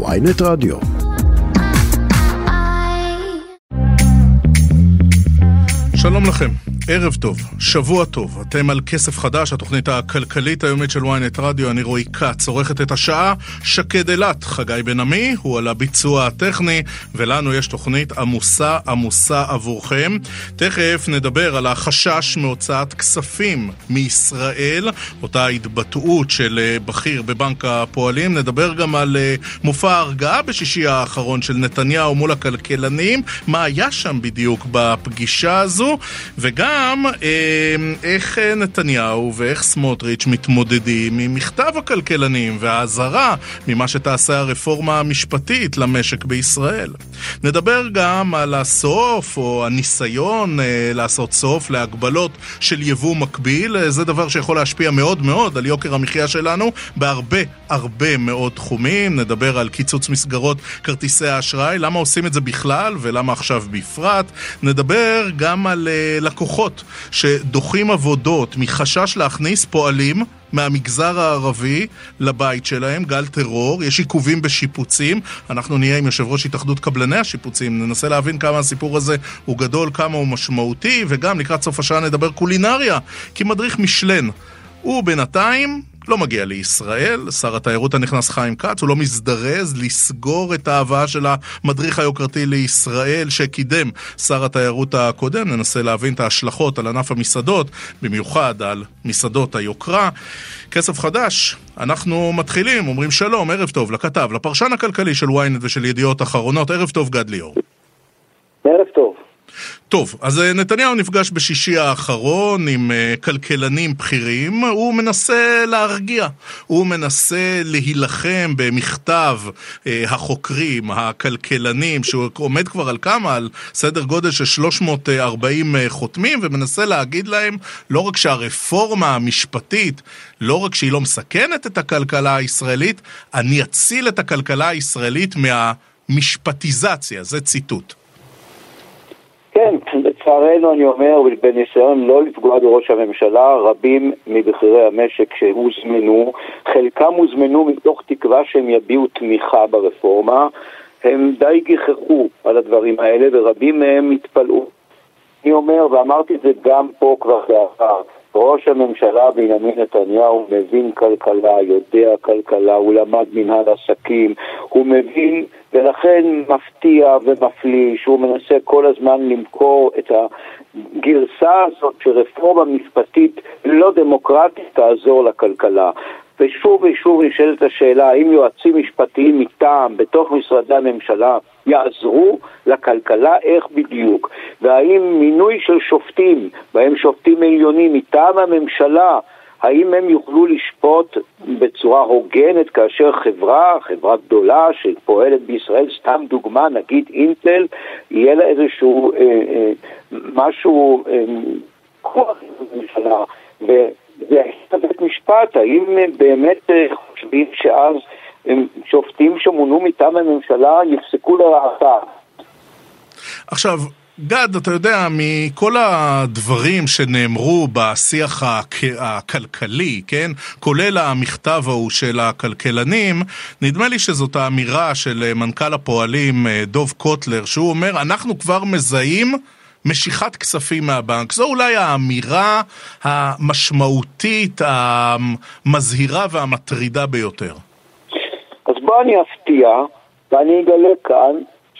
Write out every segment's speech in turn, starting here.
ויינט רדיו. שלום לכם. ערב טוב, שבוע טוב, אתם על כסף חדש, התוכנית הכלכלית היומית של ynet רדיו, אני רועי כץ, עורכת את השעה, שקד אילת, חגי בן עמי, הוא על הביצוע הטכני, ולנו יש תוכנית עמוסה עמוסה עבורכם. תכף נדבר על החשש מהוצאת כספים מישראל, אותה התבטאות של אה, בכיר בבנק הפועלים, נדבר גם על אה, מופע ההרגעה בשישי האחרון של נתניהו מול הכלכלנים, מה היה שם בדיוק בפגישה הזו, וגם גם אה, איך אה, נתניהו ואיך סמוטריץ' מתמודדים עם מכתב הכלכלנים והאזהרה ממה שתעשה הרפורמה המשפטית למשק בישראל. נדבר גם על הסוף או הניסיון אה, לעשות סוף להגבלות של יבוא מקביל, זה דבר שיכול להשפיע מאוד מאוד על יוקר המחיה שלנו בהרבה הרבה מאוד תחומים. נדבר על קיצוץ מסגרות כרטיסי האשראי, למה עושים את זה בכלל ולמה עכשיו בפרט. נדבר גם על לקוחות. לקוחות שדוחים עבודות מחשש להכניס פועלים מהמגזר הערבי לבית שלהם, גל טרור, יש עיכובים בשיפוצים, אנחנו נהיה עם יושב ראש התאחדות קבלני השיפוצים, ננסה להבין כמה הסיפור הזה הוא גדול, כמה הוא משמעותי, וגם לקראת סוף השעה נדבר קולינריה, כי מדריך משלן הוא בינתיים לא מגיע לישראל, שר התיירות הנכנס חיים כץ, הוא לא מזדרז לסגור את ההבאה של המדריך היוקרתי לישראל שקידם שר התיירות הקודם, ננסה להבין את ההשלכות על ענף המסעדות, במיוחד על מסעדות היוקרה. כסף חדש, אנחנו מתחילים, אומרים שלום, ערב טוב לכתב, לפרשן הכלכלי של ynet ושל ידיעות אחרונות, ערב טוב גד ליאור. טוב. אז אה, נתניהו נפגש בשישי האחרון עם אה, כלכלנים בכירים, הוא מנסה להרגיע, הוא מנסה להילחם במכתב אה, החוקרים, הכלכלנים, שהוא עומד כבר על כמה? על סדר גודל של 340 חותמים, ומנסה להגיד להם לא רק שהרפורמה המשפטית, לא רק שהיא לא מסכנת את הכלכלה הישראלית, אני אציל את הכלכלה הישראלית מהמשפטיזציה, זה ציטוט. כן, לצערנו אני אומר, בניסיון לא לפגוע בראש הממשלה, רבים מבכירי המשק שהוזמנו, חלקם הוזמנו מתוך תקווה שהם יביעו תמיכה ברפורמה, הם די גיחכו על הדברים האלה ורבים מהם התפלאו. אני אומר, ואמרתי את זה גם פה כבר בעבר, ראש הממשלה בנימין נתניהו מבין כלכלה, יודע כלכלה, הוא למד מנהל עסקים, הוא מבין, ולכן מפתיע ומפליא שהוא מנסה כל הזמן למכור את הגרסה הזאת שרפורמה משפטית לא דמוקרטית תעזור לכלכלה. ושוב ושוב נשאלת השאלה האם יועצים משפטיים מטעם בתוך משרדי הממשלה יעזרו לכלכלה, איך בדיוק? והאם מינוי של שופטים, בהם שופטים עליונים מטעם הממשלה, האם הם יוכלו לשפוט בצורה הוגנת כאשר חברה, חברה גדולה שפועלת בישראל, סתם דוגמה, נגיד אינטל, יהיה לה איזשהו אה, אה, משהו, אה, כוח בממשלה, וזה בית משפט, האם באמת אה, חושבים שאז שופטים שמונו מטעם הממשלה יפסקו לרעתה. עכשיו, גד, אתה יודע, מכל הדברים שנאמרו בשיח הכלכלי, כן? כולל המכתב ההוא של הכלכלנים, נדמה לי שזאת האמירה של מנכ"ל הפועלים אה, דוב קוטלר, שהוא אומר, אנחנו כבר מזהים משיכת כספים מהבנק. זו אולי האמירה המשמעותית, המזהירה והמטרידה ביותר. בוא אני אפתיע, ואני אגלה כאן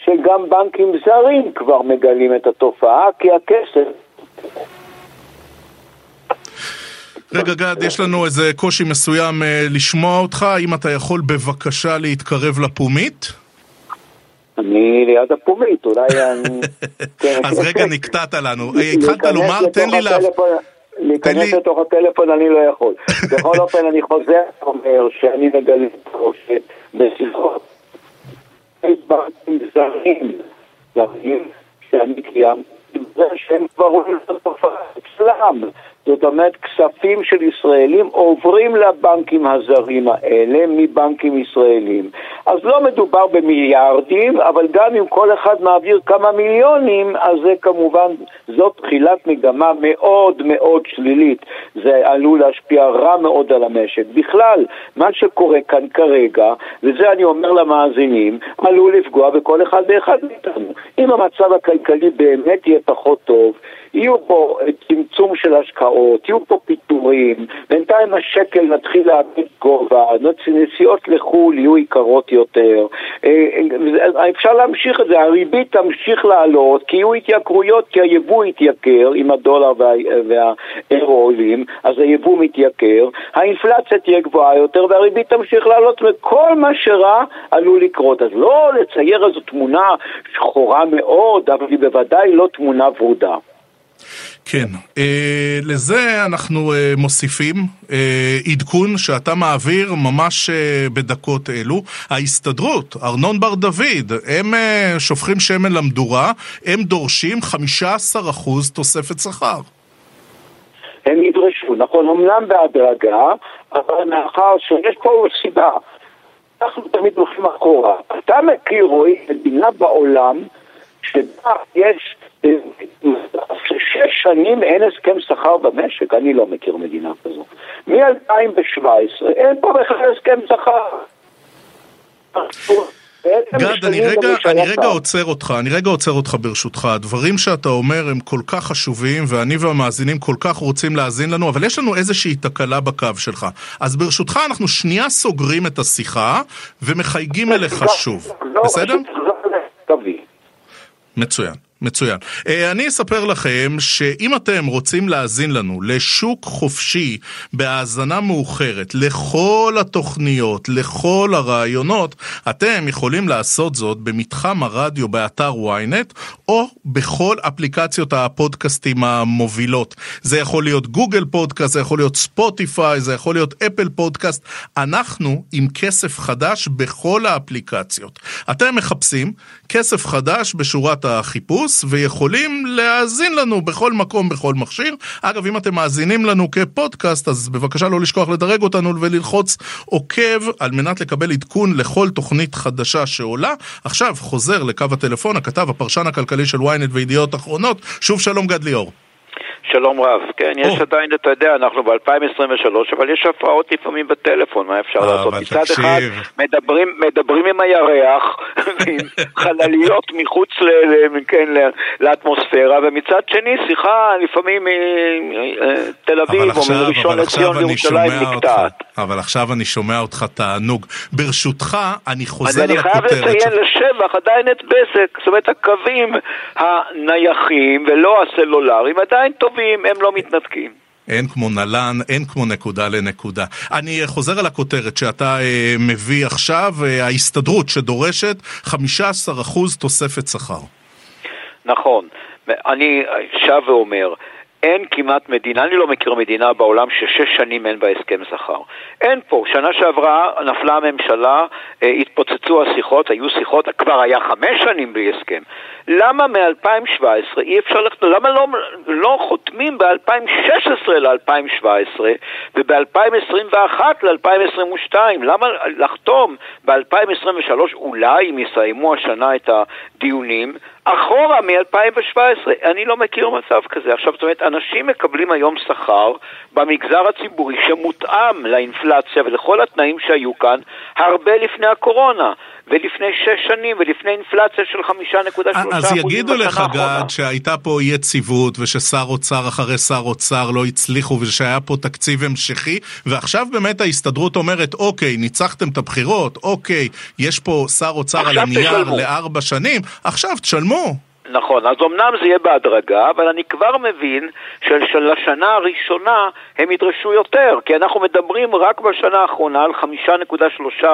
שגם בנקים זרים כבר מגלים את התופעה, כי הכסף... רגע גד, יש לנו איזה קושי מסוים אה, לשמוע אותך, האם אתה יכול בבקשה להתקרב לפומית? אני ליד הפומית, אולי אני... אז רגע נקטעת לנו. התחלת לומר, תן לי לה... להיכנס לתוך הטלפון אני לא יכול. בכל אופן, אני חוזר ואומר שאני מגלה בשיחות בנקים זרים, זרים שאני קיימתי, זה שהם כבר רואים את התופעה אצלם, זאת אומרת, כספים של ישראלים עוברים לבנקים הזרים האלה מבנקים ישראלים. אז לא מדובר במיליארדים, אבל גם אם כל אחד מעביר כמה מיליונים, אז זה כמובן, זאת תחילת מגמה מאוד מאוד שלילית. זה עלול להשפיע רע מאוד על המשק. בכלל, מה שקורה כאן כרגע, וזה אני אומר למאזינים, עלול לפגוע בכל אחד ואחד מאיתנו. אם המצב הכלכלי באמת יהיה פחות טוב, יהיו פה צמצום של השקעות, יהיו פה פיטורים, בינתיים השקל נתחיל לאבד גובה, נסיעות לחו"ל יהיו יקרות יותר, אה, אה, אפשר להמשיך את זה, הריבית תמשיך לעלות, כי יהיו התייקרויות, כי היבוא יתייקר, אם הדולר והאירו עולים, אז היבוא מתייקר, האינפלציה תהיה גבוהה יותר והריבית תמשיך לעלות, וכל מה שרע עלול לקרות. אז לא לצייר איזו תמונה שחורה מאוד, אבל היא בוודאי לא תמונה ורודה. כן, אה, לזה אנחנו אה, מוסיפים אה, עדכון שאתה מעביר ממש אה, בדקות אלו. ההסתדרות, ארנון בר דוד, הם אה, שופכים שמן למדורה, הם דורשים 15% תוספת שכר. הם ידרשו, נכון, אמנם בהדרגה, אבל מאחר שיש פה סיבה. אנחנו תמיד הולכים אחורה. אתה מכיר, רועי, מדינה בעולם שבה יש שש שנים אין הסכם שכר במשק, אני לא מכיר מדינה כזו. מ-2017 אין פה בכלל הסכם שכר. גד, אני רגע, אני רגע עוצר אותך, אני רגע עוצר אותך ברשותך. הדברים שאתה אומר הם כל כך חשובים, ואני והמאזינים כל כך רוצים להאזין לנו, אבל יש לנו איזושהי תקלה בקו שלך. אז ברשותך אנחנו שנייה סוגרים את השיחה, ומחייגים אליך שוב. בסדר? מצוין. מצוין. אה, אני אספר לכם שאם אתם רוצים להאזין לנו לשוק חופשי בהאזנה מאוחרת לכל התוכניות, לכל הרעיונות, אתם יכולים לעשות זאת במתחם הרדיו באתר ynet או בכל אפליקציות הפודקאסטים המובילות. זה יכול להיות גוגל פודקאסט, זה יכול להיות ספוטיפיי, זה יכול להיות אפל פודקאסט. אנחנו עם כסף חדש בכל האפליקציות. אתם מחפשים כסף חדש בשורת החיפוש ויכולים להאזין לנו בכל מקום, בכל מכשיר. אגב, אם אתם מאזינים לנו כפודקאסט, אז בבקשה לא לשכוח לדרג אותנו וללחוץ עוקב על מנת לקבל עדכון לכל תוכנית חדשה שעולה. עכשיו חוזר לקו הטלפון, הכתב, הפרשן הכלכלי של ynet וידיעות אחרונות. שוב שלום גד ליאור. שלום רב. כן, יש עדיין, אתה יודע, אנחנו ב-2023, אבל יש הפרעות לפעמים בטלפון, מה אפשר אה, לעשות? מצד אחד, מדברים, מדברים עם הירח, עם חלליות מחוץ כן, לאטמוספירה, ומצד שני, שיחה לפעמים מתל אביב או מראשון לציון לירושלים נקטעת. אבל עכשיו אני שומע אותך תענוג. ברשותך, אני חוזר לכותרת. אז אני חייב לציין לשבח עדיין את בזק, זאת אומרת, הקווים הנייחים ולא הסלולריים עדיין טובים. טובים, הם לא מתנתקים. אין כמו נלן, אין כמו נקודה לנקודה. אני חוזר על הכותרת שאתה אה, מביא עכשיו, אה, ההסתדרות שדורשת 15% תוספת שכר. נכון. אני שב ואומר, אין כמעט מדינה, אני לא מכיר מדינה בעולם ששש שנים אין בה הסכם שכר. אין פה. שנה שעברה נפלה הממשלה, אה, התפוצצו השיחות, היו שיחות, כבר היה חמש שנים בלי הסכם. למה מ-2017 אי אפשר לחתום, למה לא, לא חותמים ב-2016 ל-2017 וב-2021 ל-2022? למה לחתום ב-2023, אולי אם יסיימו השנה את הדיונים, אחורה מ-2017? אני לא מכיר מצב כזה. עכשיו, זאת אומרת, אנשים מקבלים היום שכר במגזר הציבורי שמותאם לאינפלציה ולכל התנאים שהיו כאן הרבה לפני הקורונה. ולפני שש שנים ולפני אינפלציה של חמישה נקודה שלושה אחוזים אז יגידו לך, גד, שהייתה פה אי יציבות וששר אוצר אחרי שר אוצר לא הצליחו ושהיה פה תקציב המשכי, ועכשיו באמת ההסתדרות אומרת, אוקיי, ניצחתם את הבחירות, אוקיי, יש פה שר אוצר על הנייר לארבע שנים, עכשיו תשלמו. נכון, אז אמנם זה יהיה בהדרגה, אבל אני כבר מבין שלשנה הראשונה הם ידרשו יותר, כי אנחנו מדברים רק בשנה האחרונה על 5.3%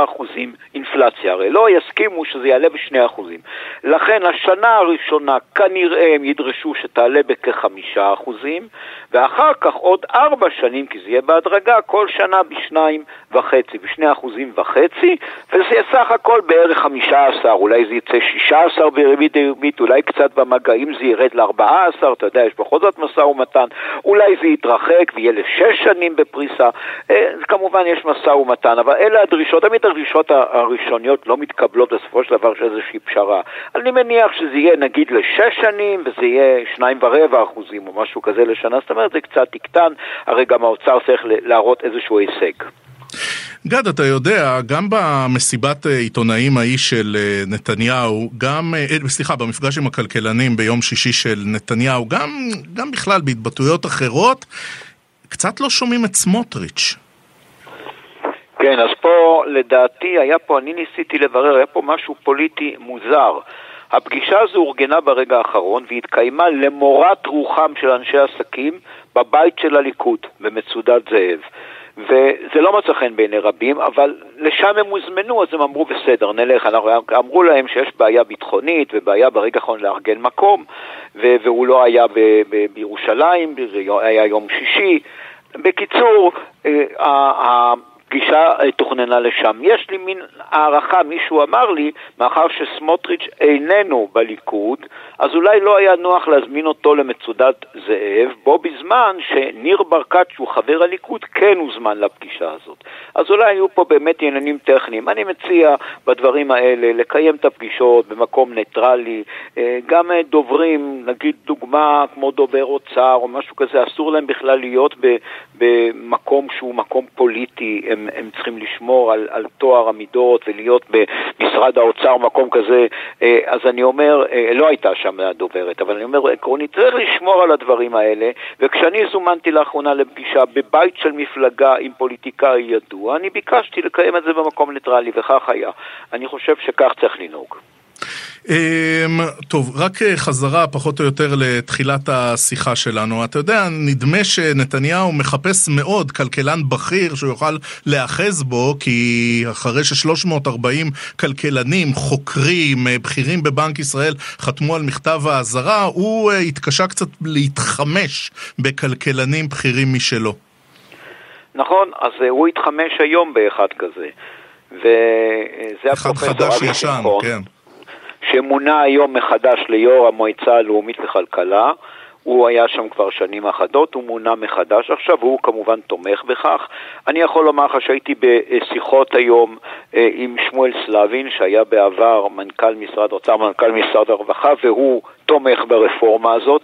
אינפלציה, הרי לא יסכימו שזה יעלה ב-2%. לכן השנה הראשונה כנראה הם ידרשו שתעלה בכ-5%, ואחר כך עוד ארבע שנים, כי זה יהיה בהדרגה, כל שנה בשניים וחצי, בשני אחוזים וחצי, וזה יהיה סך הכל בערך 15, אולי זה יצא 16 בריבית דריבית, אולי קצת קצת במגעים זה ירד ל-14, אתה יודע, יש בכל זאת משא ומתן, אולי זה יתרחק ויהיה לשש שנים בפריסה, אה, כמובן יש משא ומתן, אבל אלה הדרישות, תמיד הדרישות הראשוניות לא מתקבלות בסופו של דבר של איזושהי פשרה. אני מניח שזה יהיה נגיד לשש שנים וזה יהיה שניים ורבע אחוזים או משהו כזה לשנה, זאת אומרת זה קצת יקטן, הרי גם האוצר צריך להראות איזשהו הישג. גד, אתה יודע, גם במסיבת אה, עיתונאים ההיא של אה, נתניהו, גם, אה, סליחה, במפגש עם הכלכלנים ביום שישי של נתניהו, גם, גם בכלל בהתבטאויות אחרות, קצת לא שומעים את סמוטריץ'. כן, אז פה לדעתי היה פה, אני ניסיתי לברר, היה פה משהו פוליטי מוזר. הפגישה הזו אורגנה ברגע האחרון והתקיימה למורת רוחם של אנשי עסקים בבית של הליכוד, במצודת זאב. וזה לא מצא חן בעיני רבים, אבל לשם הם הוזמנו, אז הם אמרו בסדר, נלך. אמרו להם שיש בעיה ביטחונית ובעיה ברגע האחרון לארגן מקום, והוא לא היה בירושלים, זה היה יום שישי. בקיצור, הפגישה אה, תוכננה לשם. יש לי מין הערכה, מישהו אמר לי, מאחר שסמוטריץ' איננו בליכוד, אז אולי לא היה נוח להזמין אותו למצודת זאב, בו בזמן שניר ברקת, שהוא חבר הליכוד, כן הוזמן לפגישה הזאת. אז אולי היו פה באמת עניינים טכניים. אני מציע בדברים האלה לקיים את הפגישות במקום ניטרלי. אה, גם אה, דוברים, נגיד דוגמה כמו דובר אוצר או משהו כזה, אסור להם בכלל להיות במקום שהוא מקום פוליטי. הם הם, צריכים לשמור על, על טוהר המידות ולהיות במשרד האוצר, מקום כזה. אה, אז אני אומר, אה, לא הייתה שם הדוברת, אבל אני אומר, עקרונית, צריך לשמור על הדברים האלה, וכשאני זומנתי לאחרונה לפגישה בבית של מפלגה עם פוליטיקאי ידוע, אני ביקשתי לקיים את זה במקום ניטרלי, וכך היה. אני חושב שכך צריך לנהוג. אמ, טוב, רק אה, חזרה פחות או יותר לתחילת השיחה שלנו. אתה יודע, נדמה שנתניהו מחפש מאוד כלכלן בכיר שהוא יוכל להאחז בו, כי אחרי ש-340 כלכלנים, חוקרים, אה, בכירים בבנק ישראל חתמו על מכתב האזהרה, הוא אה, התקשה קצת להתחמש בכלכלנים בכירים משלו. נכון, אז הוא התחמש היום באחד כזה. וזה הפרופסור. אחד חדש ישן, כן. שמונה היום מחדש ליו"ר המועצה הלאומית לכלכלה. הוא היה שם כבר שנים אחדות, הוא מונה מחדש עכשיו, והוא כמובן תומך בכך. אני יכול לומר לך שהייתי בשיחות היום אה, עם שמואל סלבין, שהיה בעבר מנכ"ל משרד האוצר, מנכ"ל משרד הרווחה, והוא תומך ברפורמה הזאת.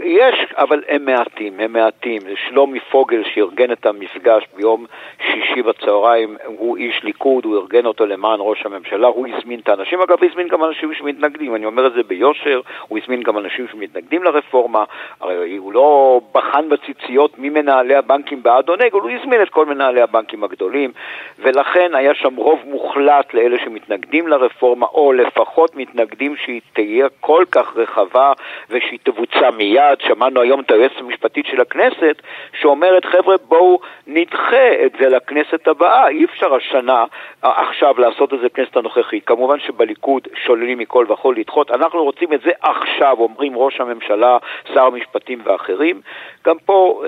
יש, אבל הם מעטים, הם מעטים. שלומי פוגל שארגן את המפגש ביום שישי בצהריים, הוא איש ליכוד, הוא ארגן אותו למען ראש הממשלה, הוא הזמין את האנשים, אגב, הוא הזמין גם אנשים שמתנגדים, אני אומר את זה ביושר, הוא הזמין גם אנשים שמתנגדים לרפורמה, הרי הוא לא בחן בציציות מי מנהלי הבנקים בעד או נגד, הוא הזמין את כל מנהלי הבנקים הגדולים, ולכן היה שם רוב מוחלט לאלה שמתנגדים לרפורמה, או לפחות מתנגדים שהיא תהיה כל כך רחבה ושהיא תבוצע מיד. שמענו היום את היועצת המשפטית של הכנסת שאומרת, חבר'ה, בואו נדחה את זה לכנסת הבאה. אי אפשר השנה, עכשיו, לעשות את זה בכנסת הנוכחית. כמובן שבליכוד שוללים מכל וכול לדחות. אנחנו רוצים את זה עכשיו, אומרים ראש הממשלה, שר המשפטים ואחרים. גם פה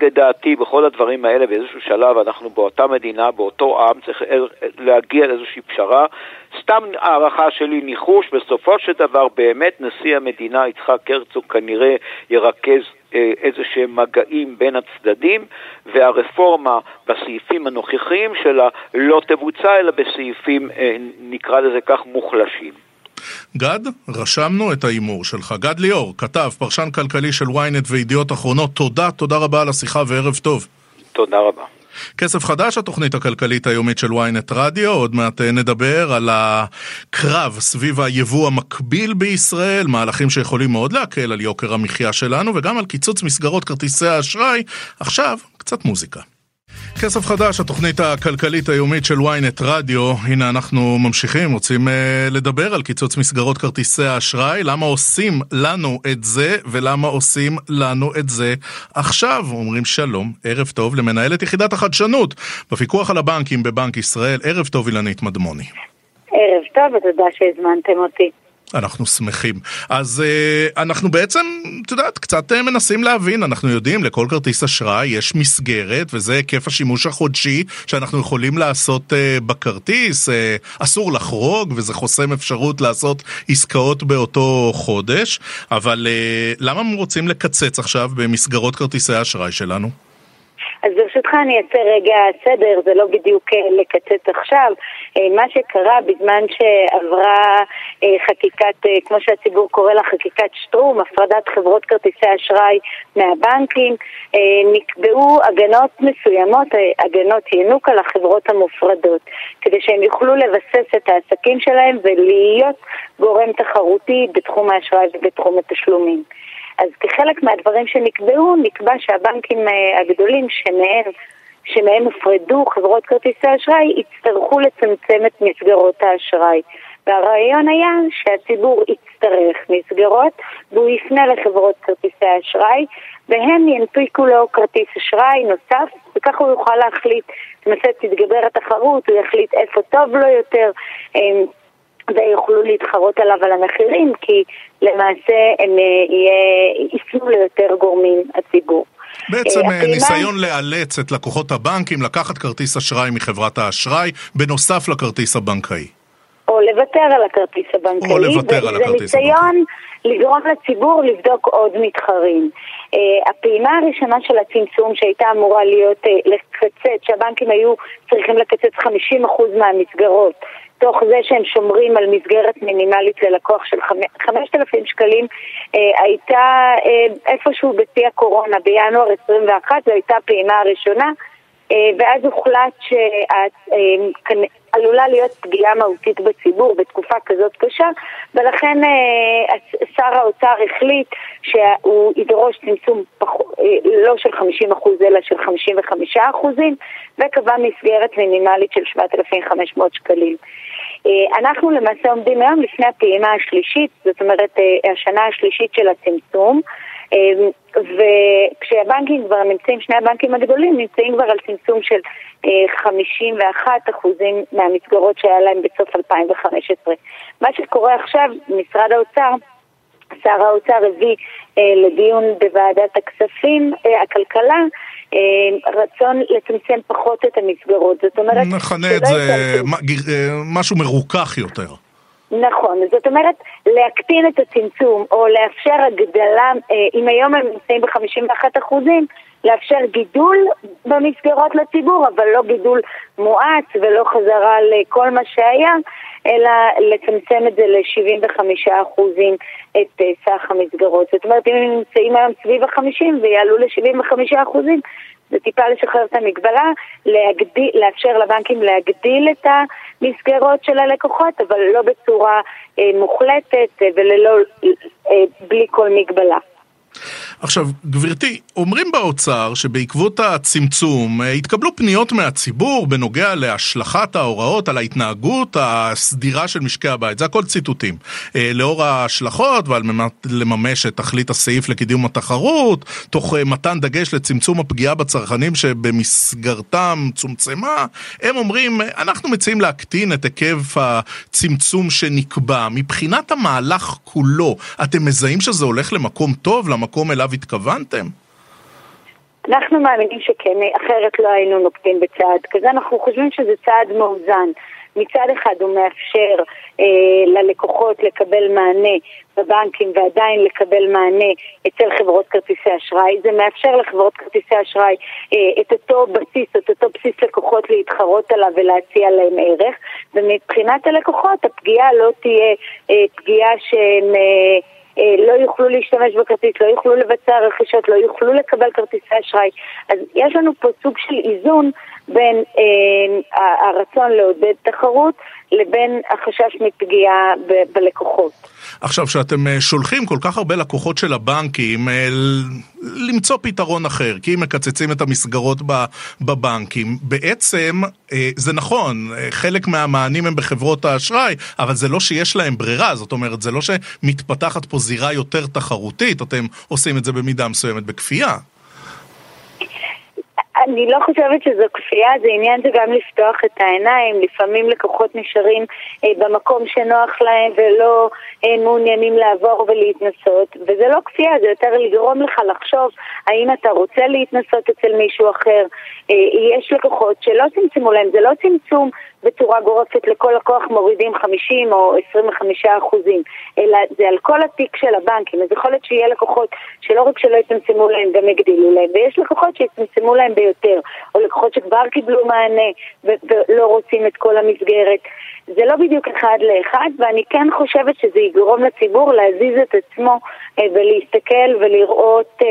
לדעתי, בכל הדברים האלה, באיזשהו שלב אנחנו באותה מדינה, באותו עם, צריך להגיע לאיזושהי פשרה. סתם הערכה שלי, ניחוש, בסופו של דבר באמת נשיא המדינה יצחק הרצוג כנראה ירכז אה, איזה שהם מגעים בין הצדדים, והרפורמה בסעיפים הנוכחיים שלה לא תבוצע, אלא בסעיפים, אה, נקרא לזה כך, מוחלשים. גד, רשמנו את ההימור שלך. גד ליאור, כתב, פרשן כלכלי של ynet וידיעות אחרונות, תודה, תודה רבה על השיחה וערב טוב. תודה רבה. כסף חדש, התוכנית הכלכלית היומית של ynet רדיו, עוד מעט אה, נדבר על הקרב סביב היבוא המקביל בישראל, מהלכים שיכולים מאוד להקל על יוקר המחיה שלנו, וגם על קיצוץ מסגרות כרטיסי האשראי. עכשיו, קצת מוזיקה. כסף חדש, התוכנית הכלכלית היומית של ynet רדיו. הנה אנחנו ממשיכים, רוצים uh, לדבר על קיצוץ מסגרות כרטיסי האשראי, למה עושים לנו את זה ולמה עושים לנו את זה עכשיו. אומרים שלום, ערב טוב למנהלת יחידת החדשנות בפיקוח על הבנקים בבנק ישראל. ערב טוב אילנית מדמוני. ערב טוב ותודה שהזמנתם אותי. אנחנו שמחים. אז uh, אנחנו בעצם, את יודעת, קצת uh, מנסים להבין, אנחנו יודעים, לכל כרטיס אשראי יש מסגרת, וזה היקף השימוש החודשי שאנחנו יכולים לעשות uh, בכרטיס. Uh, אסור לחרוג, וזה חוסם אפשרות לעשות עסקאות באותו חודש, אבל uh, למה הם רוצים לקצץ עכשיו במסגרות כרטיסי האשראי שלנו? אז ברשותך אני אעשה רגע סדר, זה לא בדיוק אה, לקצץ עכשיו. אה, מה שקרה בזמן שעברה אה, חקיקת, כמו שהציבור קורא לה, חקיקת שטרום, הפרדת חברות כרטיסי אשראי מהבנקים, נקבעו הגנות מסוימות, הגנות ינוקה לחברות המופרדות, כדי שהם יוכלו לבסס את העסקים שלהם ולהיות גורם תחרותי בתחום האשראי ובתחום התשלומים. אז כחלק מהדברים שנקבעו, נקבע שהבנקים אה, הגדולים שמהם, שמהם הופרדו חברות כרטיסי אשראי, יצטרכו לצמצם את מסגרות האשראי. והרעיון היה שהציבור יצטרך מסגרות והוא יפנה לחברות כרטיסי אשראי והם ינפיקו לו כרטיס אשראי נוסף וככה הוא יוכל להחליט, למעשה תתגבר התחרות, הוא יחליט איפה טוב לו יותר אמ, ויוכלו להתחרות עליו על המחירים, כי למעשה הם אה, יפנו ליותר גורמים, הציבור. בעצם אה, הפעימה... ניסיון לאלץ את לקוחות הבנקים לקחת כרטיס אשראי מחברת האשראי, בנוסף לכרטיס הבנקאי. או לוותר על הכרטיס הבנקאי. או לוותר על הכרטיס הבנקאי. זה ניסיון לגרום לציבור לבדוק עוד מתחרים. הפעימה הראשונה של הצמצום שהייתה אמורה להיות לקצץ, שהבנקים היו צריכים לקצץ 50% מהמסגרות תוך זה שהם שומרים על מסגרת מינימלית ללקוח של 5,000 שקלים, אה, הייתה אה, איפשהו בשיא הקורונה, בינואר 21, זו הייתה הפעימה הראשונה, ואז הוחלט שעלולה להיות פגיעה מהותית בציבור בתקופה כזאת קשה, ולכן שר האוצר החליט שהוא ידרוש צמצום פח, לא של 50% אלא של 55% וקבע מסגרת מינימלית של 7,500 שקלים. אה, אנחנו למעשה עומדים היום לפני הפעימה השלישית, זאת אומרת אה, השנה השלישית של הצמצום, אה, וכשהבנקים כבר נמצאים, שני הבנקים הגדולים נמצאים כבר על צמצום של 51 אחוזים מהמסגרות שהיה להם בסוף 2015. מה שקורה עכשיו, משרד האוצר, שר האוצר הביא לדיון בוועדת הכספים, הכלכלה, אה, רצון לצמצם פחות את המסגרות. זאת אומרת... נכנה את זה אה, משהו מרוכך יותר. נכון, זאת אומרת להקטין את הצמצום או לאפשר הגדלה, אה, אם היום הם נמצאים ב-51 אחוזים, לאפשר גידול במסגרות לציבור, אבל לא גידול מואץ ולא חזרה לכל מה שהיה, אלא לצמצם את זה ל-75 אחוזים את סך המסגרות. זאת אומרת, אם הם נמצאים היום סביב ה-50 ויעלו ל-75 אחוזים, זה טיפה לשחרר את המגבלה, להגדיל, לאפשר לבנקים להגדיל את המסגרות של הלקוחות, אבל לא בצורה אה, מוחלטת אה, וללא, אה, בלי כל מגבלה. עכשיו, גברתי, אומרים באוצר שבעקבות הצמצום אה, התקבלו פניות מהציבור בנוגע להשלכת ההוראות על ההתנהגות הסדירה של משקי הבית. זה הכל ציטוטים. אה, לאור ההשלכות ועל מנת לממש את תכלית הסעיף לקידום התחרות, תוך אה, מתן דגש לצמצום הפגיעה בצרכנים שבמסגרתם צומצמה, הם אומרים, אנחנו מציעים להקטין את היקף הצמצום שנקבע. מבחינת המהלך כולו, אתם מזהים שזה הולך למקום טוב, למקום אליו התכוונתם? אנחנו מאמינים שכן, אחרת לא היינו נוקטים בצעד כזה. אנחנו חושבים שזה צעד מאוזן. מצד אחד הוא מאפשר אה, ללקוחות לקבל מענה בבנקים ועדיין לקבל מענה אצל חברות כרטיסי אשראי. זה מאפשר לחברות כרטיסי אשראי אה, את אותו בסיס, את אותו בסיס לקוחות להתחרות עליו ולהציע להם ערך. ומבחינת הלקוחות הפגיעה לא תהיה אה, פגיעה שהם... אה, לא יוכלו להשתמש בכרטיס, לא יוכלו לבצע רכישות, לא יוכלו לקבל כרטיסי אשראי. אז יש לנו פה סוג של איזון בין אה, הרצון לעודד תחרות לבין החשש מפגיעה ב- בלקוחות. עכשיו, כשאתם אה, שולחים כל כך הרבה לקוחות של הבנקים אה, למצוא פתרון אחר, כי אם מקצצים את המסגרות בבנקים, בעצם אה, זה נכון, חלק מהמענים הם בחברות האשראי, אבל זה לא שיש להם ברירה, זאת אומרת, זה לא שמתפתחת פה זירה יותר תחרותית, אתם עושים את זה במידה מסוימת בכפייה. אני לא חושבת שזו כפייה, זה עניין זה גם לפתוח את העיניים. לפעמים לקוחות נשארים אה, במקום שנוח להם ולא אה, מעוניינים לעבור ולהתנסות, וזה לא כפייה, זה יותר לגרום לך לחשוב האם אתה רוצה להתנסות אצל מישהו אחר. אה, יש לקוחות שלא צמצמו להם, זה לא צמצום בצורה גורפת לכל לקוח מורידים 50 או 25 אחוזים, אלא זה על כל התיק של הבנקים. אז יכול להיות שיהיה לקוחות שלא רק שלא יצמצמו להם, גם יגדילו להם, ויש לקוחות שיצמצמו להם ביותר, או לקוחות שכבר קיבלו מענה ולא רוצים את כל המסגרת. זה לא בדיוק אחד לאחד, ואני כן חושבת שזה יגרום לציבור להזיז את עצמו אה, ולהסתכל ולראות אה,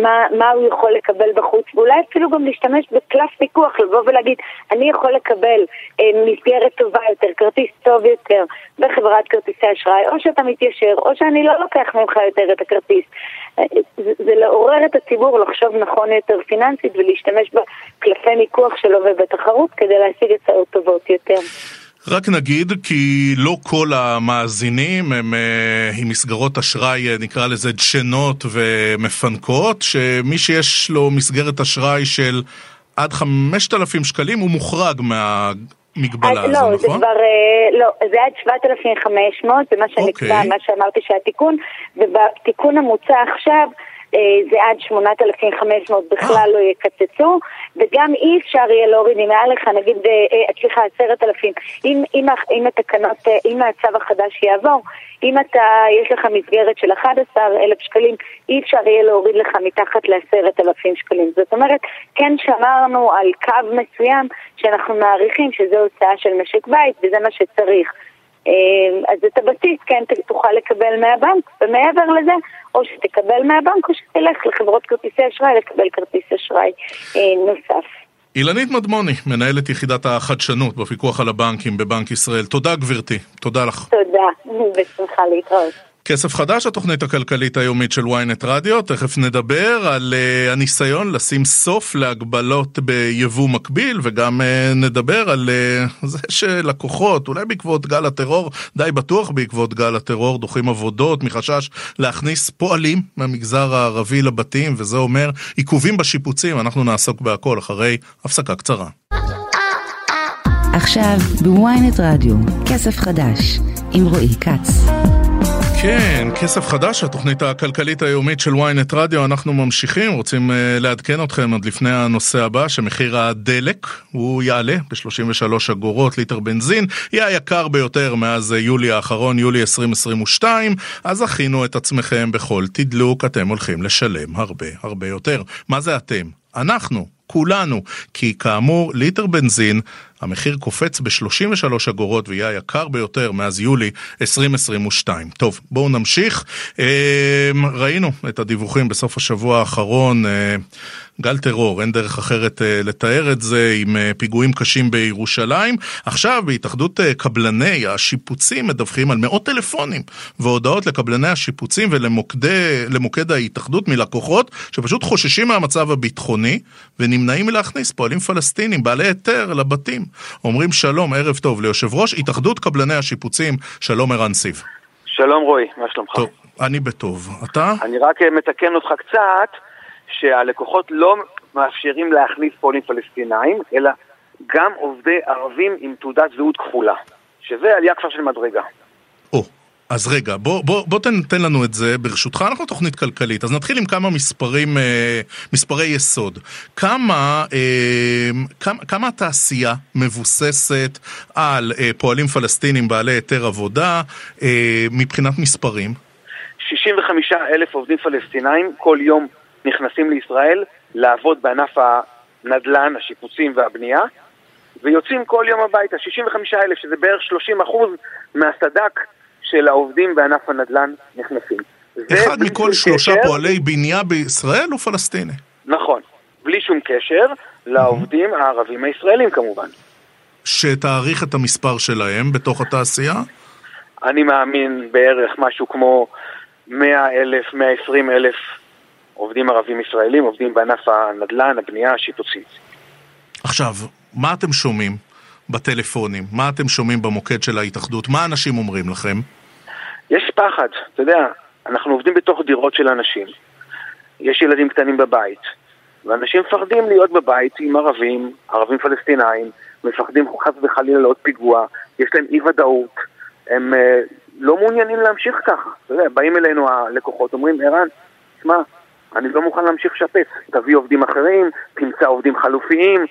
מה, מה הוא יכול לקבל בחוץ, ואולי אפילו גם להשתמש בקלף פיקוח, לבוא ולהגיד, אני יכול לקבל אה, מסגרת טובה יותר, כרטיס טוב יותר בחברת כרטיסי אשראי, או שאתה מתיישר, או שאני לא לוקח ממך יותר את הכרטיס. זה, זה לעורר את הציבור לחשוב נכון יותר פיננסית ולהשתמש בקלפי מיקוח שלו ובתחרות כדי להשיג הצעות טובות יותר. רק נגיד כי לא כל המאזינים הם אה, עם מסגרות אשראי, אה, נקרא לזה דשנות ומפנקות, שמי שיש לו מסגרת אשראי של עד 5,000 שקלים הוא מוחרג מה... המגבלה הזו, לא, נכון? זה כבר, אה, לא, זה עד 7,500, זה מה שנקבע, אוקיי. מה שאמרתי שהתיקון, ובתיקון המוצע עכשיו, אה, זה עד 8,500 בכלל לא יקצצו, וגם אי אפשר יהיה להוריד, אם היה לך נגיד, אה, אה, סליחה, 10,000, אם, אם, אם התקנות, אם הצו החדש יעבור, אם אתה, יש לך מסגרת של 11,000 שקלים, אי אפשר יהיה להוריד לך מתחת ל-10,000 שקלים. זאת אומרת, כן שמרנו על קו מסוים שאנחנו מעריכים שזה הוצאה של משק בית וזה מה שצריך. אז את הבסיס כן תוכל לקבל מהבנק, ומעבר לזה או שתקבל מהבנק או שתלך לחברות כרטיסי אשראי לקבל כרטיס אשראי אה, נוסף. אילנית מדמוני, מנהלת יחידת החדשנות בפיקוח על הבנקים בבנק ישראל. תודה גברתי, תודה לך. תודה, בשמחה להתראות. כסף חדש, התוכנית הכלכלית היומית של ynet רדיו, תכף נדבר על uh, הניסיון לשים סוף להגבלות ביבוא מקביל, וגם uh, נדבר על uh, זה שלקוחות, אולי בעקבות גל הטרור, די בטוח בעקבות גל הטרור, דוחים עבודות מחשש להכניס פועלים מהמגזר הערבי לבתים, וזה אומר עיכובים בשיפוצים, אנחנו נעסוק בהכל אחרי הפסקה קצרה. עכשיו בוויינט רדיו, כסף חדש, עם רועי כץ. כן, כסף חדש, התוכנית הכלכלית היומית של ynet רדיו, אנחנו ממשיכים, רוצים uh, לעדכן אתכם עד לפני הנושא הבא, שמחיר הדלק, הוא יעלה ב-33 אגורות ליטר בנזין, יהיה היקר ביותר מאז יולי האחרון, יולי 2022, אז הכינו את עצמכם בכל תדלוק, אתם הולכים לשלם הרבה הרבה יותר. מה זה אתם? אנחנו, כולנו, כי כאמור ליטר בנזין המחיר קופץ ב-33 אגורות ויהיה היקר ביותר מאז יולי 2022. טוב, בואו נמשיך. אמ, ראינו את הדיווחים בסוף השבוע האחרון. אה, גל טרור, אין דרך אחרת uh, לתאר את זה, עם uh, פיגועים קשים בירושלים. עכשיו בהתאחדות uh, קבלני השיפוצים מדווחים על מאות טלפונים והודעות לקבלני השיפוצים ולמוקד ההתאחדות מלקוחות שפשוט חוששים מהמצב הביטחוני ונמנעים מלהכניס פועלים פלסטינים בעלי היתר לבתים. אומרים שלום, ערב טוב, ליושב ראש התאחדות קבלני השיפוצים, שלום ערן סיב. שלום רועי, מה שלומך? טוב, אני בטוב. אתה? אני רק מתקן אותך קצת. שהלקוחות לא מאפשרים להכניס פועלים פלסטינאים, אלא גם עובדי ערבים עם תעודת זהות כפולה, שזה עלייה כבר של מדרגה. או, אז רגע, בוא, בוא, בוא תן, תן לנו את זה, ברשותך אנחנו תוכנית כלכלית, אז נתחיל עם כמה מספרים, אה, מספרי יסוד. כמה, אה, כמה, כמה התעשייה מבוססת על אה, פועלים פלסטינים בעלי היתר עבודה אה, מבחינת מספרים? 65 אלף עובדים פלסטינאים כל יום נכנסים לישראל לעבוד בענף הנדל"ן, השיפוצים והבנייה, ויוצאים כל יום הביתה, 65 אלף, שזה בערך 30 אחוז מהסד"כ של העובדים בענף הנדל"ן נכנסים. אחד מכל שלושה קשר, פועלי בנייה בישראל הוא פלסטיני. נכון, בלי שום קשר לעובדים הערבים הישראלים כמובן. שתעריך את המספר שלהם בתוך התעשייה? אני מאמין בערך משהו כמו 100 אלף, 120 אלף עובדים ערבים ישראלים, עובדים בענף הנדל"ן, הבנייה השיפוצית. עכשיו, מה אתם שומעים בטלפונים? מה אתם שומעים במוקד של ההתאחדות? מה אנשים אומרים לכם? יש פחד, אתה יודע, אנחנו עובדים בתוך דירות של אנשים, יש ילדים קטנים בבית, ואנשים מפחדים להיות בבית עם ערבים, ערבים פלסטינאים, מפחדים חס וחלילה לעוד פיגוע, יש להם אי ודאות, הם אה, לא מעוניינים להמשיך ככה. אתה יודע, באים אלינו הלקוחות, אומרים, ערן, תשמע, אני לא מוכן להמשיך לשפץ, תביא עובדים אחרים, תמצא עובדים חלופיים,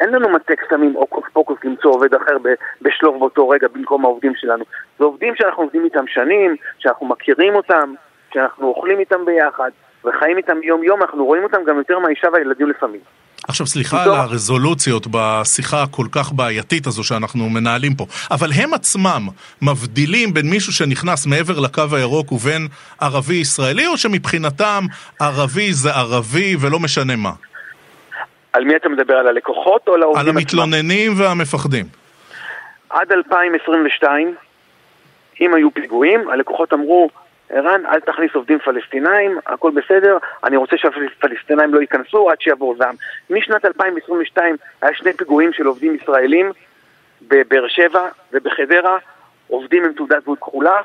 אין לנו מטה קסמים או קוקס פוקוס למצוא עובד אחר בשלוף באותו רגע במקום העובדים שלנו. זה עובדים שאנחנו עובדים איתם שנים, שאנחנו מכירים אותם, שאנחנו אוכלים איתם ביחד, וחיים איתם יום-יום, אנחנו רואים אותם גם יותר מהאישה והילדים לפעמים. עכשיו סליחה על הרזולוציות בשיחה הכל כך בעייתית הזו שאנחנו מנהלים פה, אבל הם עצמם מבדילים בין מישהו שנכנס מעבר לקו הירוק ובין ערבי ישראלי, או שמבחינתם ערבי זה ערבי ולא משנה מה? על מי אתה מדבר? על הלקוחות או על העובדים? על המתלוננים עצמם? והמפחדים. עד 2022, אם היו פיגועים, הלקוחות אמרו, ערן, אל תכניס עובדים פלסטינאים, הכל בסדר, אני רוצה שהפלסטינאים לא ייכנסו עד שיעבור זעם. משנת 2022 היה שני פיגועים של עובדים ישראלים בבאר שבע ובחדרה, עובדים עם תעודת זהות כחולה,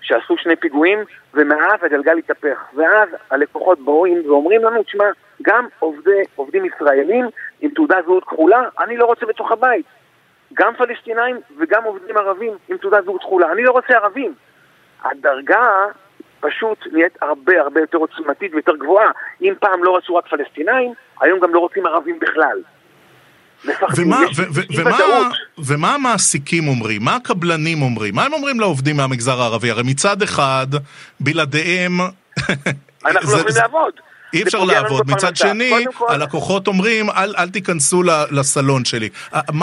שעשו שני פיגועים, ומאז הגלגל התהפך. ואז הלקוחות באים ואומרים לנו, תשמע, גם עובדי, עובדים ישראלים עם תעודת זהות כחולה, אני לא רוצה בתוך הבית. גם פלסטינאים וגם עובדים ערבים עם תעודת זהות כחולה. אני לא רוצה ערבים. הדרגה פשוט נהיית הרבה הרבה יותר עוצמתית ויותר גבוהה. אם פעם לא רצו רק פלסטינאים, היום גם לא רוצים ערבים בכלל. ומה, ו- ו- ומה, ומה המעסיקים אומרים? מה הקבלנים אומרים? מה הם אומרים לעובדים מהמגזר הערבי? הרי מצד אחד, בלעדיהם... אנחנו לא יכולים לעבוד. אי אפשר לעבוד. מצד שני, כל... הלקוחות אומרים, אל, אל תיכנסו לסלון שלי.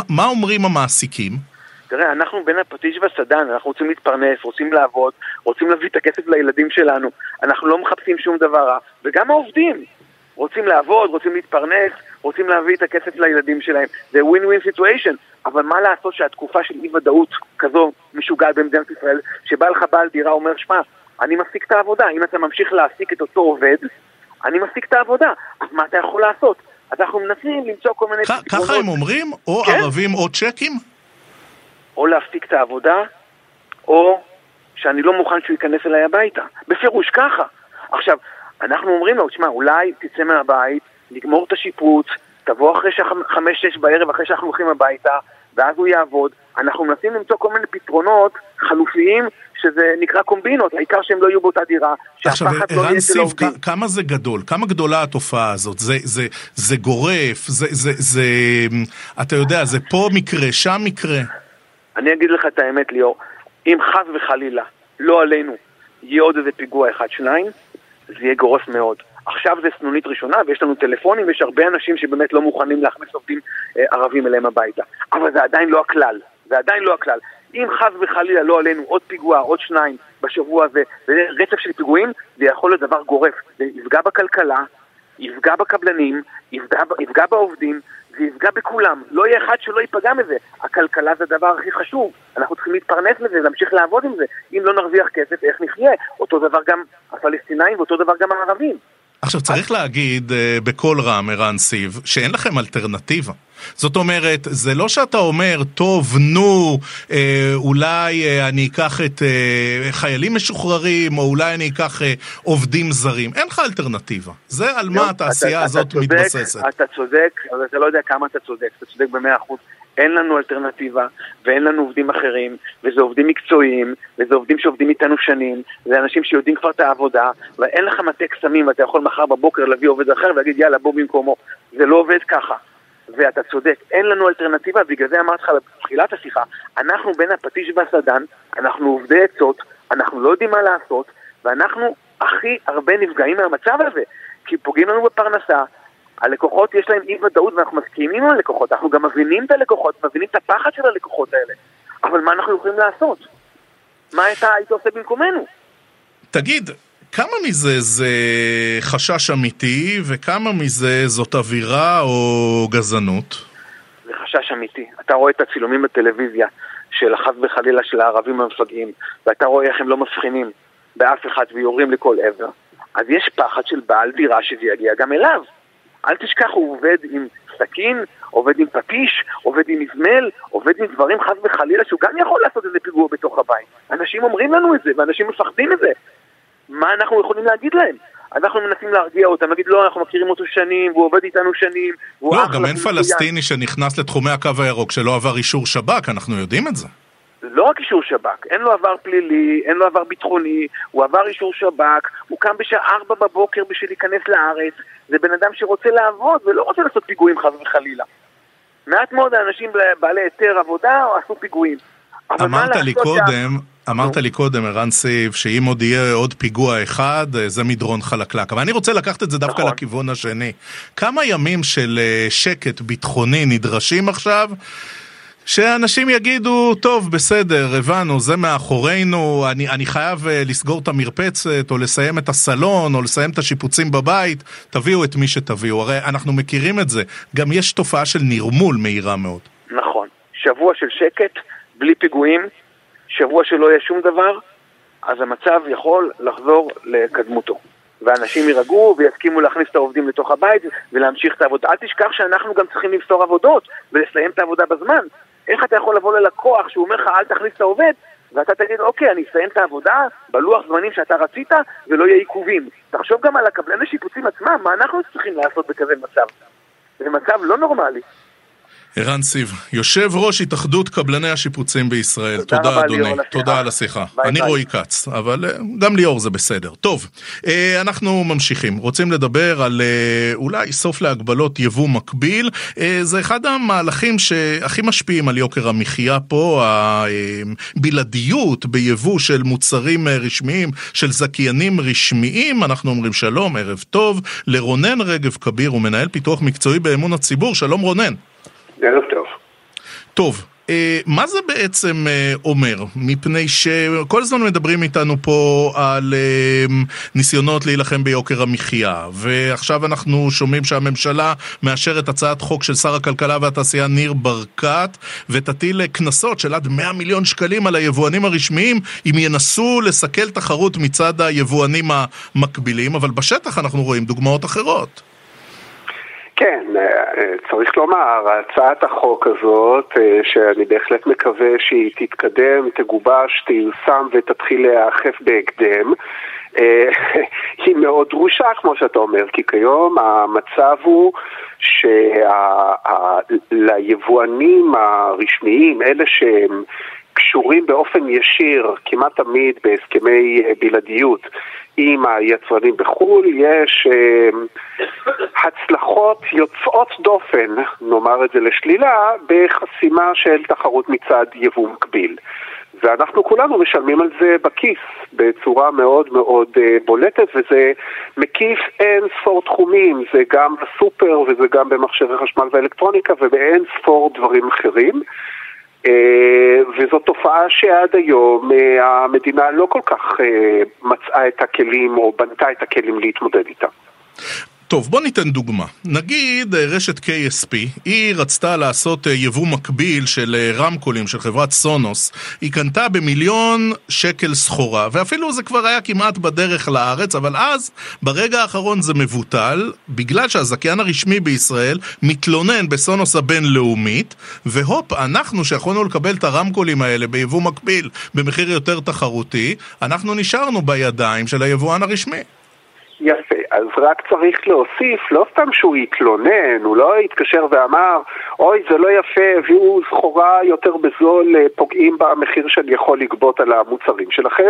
מה אומרים המעסיקים? תראה, אנחנו בין הפטיש והסדן, אנחנו רוצים להתפרנס, רוצים לעבוד, רוצים להביא את הכסף לילדים שלנו, אנחנו לא מחפשים שום דבר רע, וגם העובדים רוצים לעבוד, רוצים להתפרנס, רוצים להביא את הכסף לילדים שלהם. זה ווין ווין סיטואשן, אבל מה לעשות שהתקופה של אי ודאות כזו משוגעת במדינת ישראל, שבא לך בעל דירה אומר, שמע, אני מפסיק את העבודה, אם אתה ממשיך להעסיק את אותו עובד, אני מפסיק את העבודה, אז מה אתה יכול לעשות? אז אנחנו מנסים למצוא כל מיני. ככה הם אומרים? או כן? ערבים או צ'קים? או להפסיק את העבודה, או שאני לא מוכן שהוא ייכנס אליי הביתה. בפירוש ככה. עכשיו, אנחנו אומרים לו, תשמע, אולי תצא מהבית, נגמור את השיפוץ, תבוא אחרי חמש-שש בערב, אחרי שאנחנו הולכים הביתה, ואז הוא יעבוד. אנחנו מנסים למצוא כל מיני פתרונות חלופיים שזה נקרא קומבינות, העיקר שהם לא יהיו באותה דירה, עכשיו, לא ערן סיב, כמה זה גדול? כמה גדולה התופעה הזאת? זה, זה, זה גורף? זה, זה, זה, אתה יודע, זה פה מקרה, שם מקרה? אני אגיד לך את האמת, ליאור, אם חס וחלילה, לא עלינו, יהיה עוד איזה פיגוע אחד-שניים, זה יהיה גורף מאוד. עכשיו זה סנונית ראשונה ויש לנו טלפונים ויש הרבה אנשים שבאמת לא מוכנים להכניס עובדים אה, ערבים אליהם הביתה. אבל זה עדיין לא הכלל, זה עדיין לא הכלל. אם חס וחלילה לא עלינו עוד פיגוע, עוד שניים בשבוע הזה, רצף של פיגועים, זה יכול להיות דבר גורף. זה יפגע בכלכלה, יפגע בקבלנים, יפגע, יפגע בעובדים, זה יפגע בכולם. לא יהיה אחד שלא ייפגע מזה. הכלכלה זה הדבר הכי חשוב. אנחנו צריכים להתפרנס מזה, להמשיך לעבוד עם זה. אם לא נרוויח כסף, איך נחיה? אותו דבר גם הפלסטינאים ואותו דבר גם הערבים. עכשיו צריך להגיד אה, בקול רם, ערן סיב, שאין לכם אלטרנטיבה. זאת אומרת, זה לא שאתה אומר, טוב, נו, אה, אולי אה, אני אקח את אה, חיילים משוחררים, או אולי אני אקח אה, עובדים זרים. אין לך אלטרנטיבה. זה על מה התעשייה הזאת אתה צודק, מתבססת. אתה צודק, אבל אתה לא יודע כמה אתה צודק. אתה צודק במאה אחוז. אין לנו אלטרנטיבה, ואין לנו עובדים אחרים, וזה עובדים מקצועיים, וזה עובדים שעובדים איתנו שנים, זה אנשים שיודעים כבר את העבודה, ואין לך מטה קסמים, ואתה יכול מחר בבוקר להביא עובד אחר ולהגיד יאללה בוא במקומו. זה לא עובד ככה. ואתה צודק, אין לנו אלטרנטיבה, בגלל זה אמרתי לך בתחילת השיחה, אנחנו בין הפטיש והסדן, אנחנו עובדי עצות, אנחנו לא יודעים מה לעשות, ואנחנו הכי הרבה נפגעים מהמצב הזה, כי פוגעים לנו בפרנסה, הלקוחות יש להם אי ודאות ואנחנו מסכימים עם הלקוחות, אנחנו גם מבינים את הלקוחות, מבינים את הפחד של הלקוחות האלה, אבל מה אנחנו יכולים לעשות? מה אתה היית עושה במקומנו? תגיד, כמה מזה זה חשש אמיתי וכמה מזה זאת אווירה או גזענות? זה חשש אמיתי. אתה רואה את הצילומים בטלוויזיה של חס וחלילה של הערבים המפגעים ואתה רואה איך הם לא מבחינים באף אחד ויורים לכל עבר. אז יש פחד של בעל דירה שזה יגיע גם אליו. אל תשכח, הוא עובד עם סכין, עובד עם פטיש, עובד עם מזמל, עובד עם דברים חס וחלילה שהוא גם יכול לעשות איזה פיגוע בתוך הבית. אנשים אומרים לנו את זה, ואנשים מפחדים מזה. מה אנחנו יכולים להגיד להם? אנחנו מנסים להרגיע אותם, להגיד לא, אנחנו מכירים אותו שנים, והוא עובד איתנו שנים, והוא לא, גם אין פלסטיני מצוין." שנכנס לתחומי הקו הירוק שלא עבר אישור שב"כ, אנחנו יודעים את זה. לא רק אישור שב"כ, אין לו עבר פלילי, אין לו עבר ביטחוני, הוא עבר אישור שב"כ, הוא קם בשעה ארבע בבוקר בשביל להיכנס לארץ, זה בן אדם שרוצה לעבוד ולא רוצה לעשות פיגועים חס וחלילה. מעט מאוד האנשים בעלי היתר עבודה עשו פיגועים. אמרת לי לעשות שה- קודם, אמרת לי קודם, ערן סיב, שאם עוד יהיה עוד פיגוע אחד, אה, זה מדרון חלקלק. אבל אני רוצה לקחת את זה דווקא נכון. לכיוון השני. כמה ימים של אה, שקט ביטחוני נדרשים עכשיו? שאנשים יגידו, טוב, בסדר, הבנו, זה מאחורינו, אני, אני חייב אה, לסגור את המרפצת, או לסיים את הסלון, או לסיים את השיפוצים בבית, תביאו את מי שתביאו. הרי אנחנו מכירים את זה. גם יש תופעה של נרמול מהירה מאוד. נכון. שבוע של שקט, בלי פיגועים, שבוע שלא יהיה שום דבר, אז המצב יכול לחזור לקדמותו. ואנשים יירגעו ויסכימו להכניס את העובדים לתוך הבית ולהמשיך את העבודה. אל תשכח שאנחנו גם צריכים למסור עבודות ולסיים את העבודה בזמן. איך אתה יכול לבוא ללקוח שהוא אומר לך אל תכניס את העובד ואתה תגיד אוקיי אני אסיים את העבודה בלוח זמנים שאתה רצית ולא יהיה עיכובים. תחשוב גם על הקבלני שיפוצים עצמם, מה אנחנו צריכים לעשות בכזה מצב? זה מצב לא נורמלי. ערן סיב, יושב ראש התאחדות קבלני השיפוצים בישראל. תודה תודה, אדוני. ליאור. תודה על השיחה. ביי, אני ביי. רועי כץ, אבל אה, גם ליאור זה בסדר. טוב, אה, אנחנו ממשיכים. רוצים לדבר על אה, אולי סוף להגבלות יבוא מקביל. זה אחד המהלכים שהכי משפיעים על יוקר המחיה פה, הבלעדיות ביבוא של מוצרים רשמיים, של זכיינים רשמיים. אנחנו אומרים שלום, ערב טוב, לרונן רגב כביר, הוא מנהל פיתוח מקצועי באמון הציבור. שלום רונן. ערב טוב. טוב, אה, מה זה בעצם אה, אומר? מפני שכל הזמן מדברים איתנו פה על אה, ניסיונות להילחם ביוקר המחיה, ועכשיו אנחנו שומעים שהממשלה מאשרת הצעת חוק של שר הכלכלה והתעשייה ניר ברקת, ותטיל קנסות של עד 100 מיליון שקלים על היבואנים הרשמיים אם ינסו לסכל תחרות מצד היבואנים המקבילים, אבל בשטח אנחנו רואים דוגמאות אחרות. כן, אה, צריך לומר, הצעת החוק הזאת, אה, שאני בהחלט מקווה שהיא תתקדם, תגובש, תיושם ותתחיל להיאכף בהקדם, אה, היא מאוד דרושה, כמו שאתה אומר, כי כיום המצב הוא שליבואנים הרשמיים, אלה שהם קשורים באופן ישיר, כמעט תמיד בהסכמי אה, בלעדיות, עם היצרנים בחו"ל, יש אה, הצלחות יוצאות דופן, נאמר את זה לשלילה, בחסימה של תחרות מצד יבוא מקביל. ואנחנו כולנו משלמים על זה בכיס בצורה מאוד מאוד אה, בולטת, וזה מקיף אין ספור תחומים, זה גם בסופר וזה גם במכשירי חשמל ואלקטרוניקה ובאין ספור דברים אחרים. אה, וזו תופעה שעד היום אה, המדינה לא כל כך אה, מצאה את הכלים או בנתה את הכלים להתמודד איתה. טוב, בוא ניתן דוגמה. נגיד אה, רשת KSP, היא רצתה לעשות אה, יבוא מקביל של אה, רמקולים של חברת סונוס. היא קנתה במיליון שקל סחורה, ואפילו זה כבר היה כמעט בדרך לארץ, אבל אז, ברגע האחרון זה מבוטל, בגלל שהזכיין הרשמי בישראל מתלונן בסונוס הבינלאומית, והופ, אנחנו שיכולנו לקבל את הרמקולים האלה ביבוא מקביל במחיר יותר תחרותי, אנחנו נשארנו בידיים של היבואן הרשמי. יפה, אז רק צריך להוסיף, לא סתם שהוא התלונן, הוא לא התקשר ואמר, אוי זה לא יפה, הביאו סחורה יותר בזול, אה, פוגעים במחיר שאני יכול לגבות על המוצרים שלכם.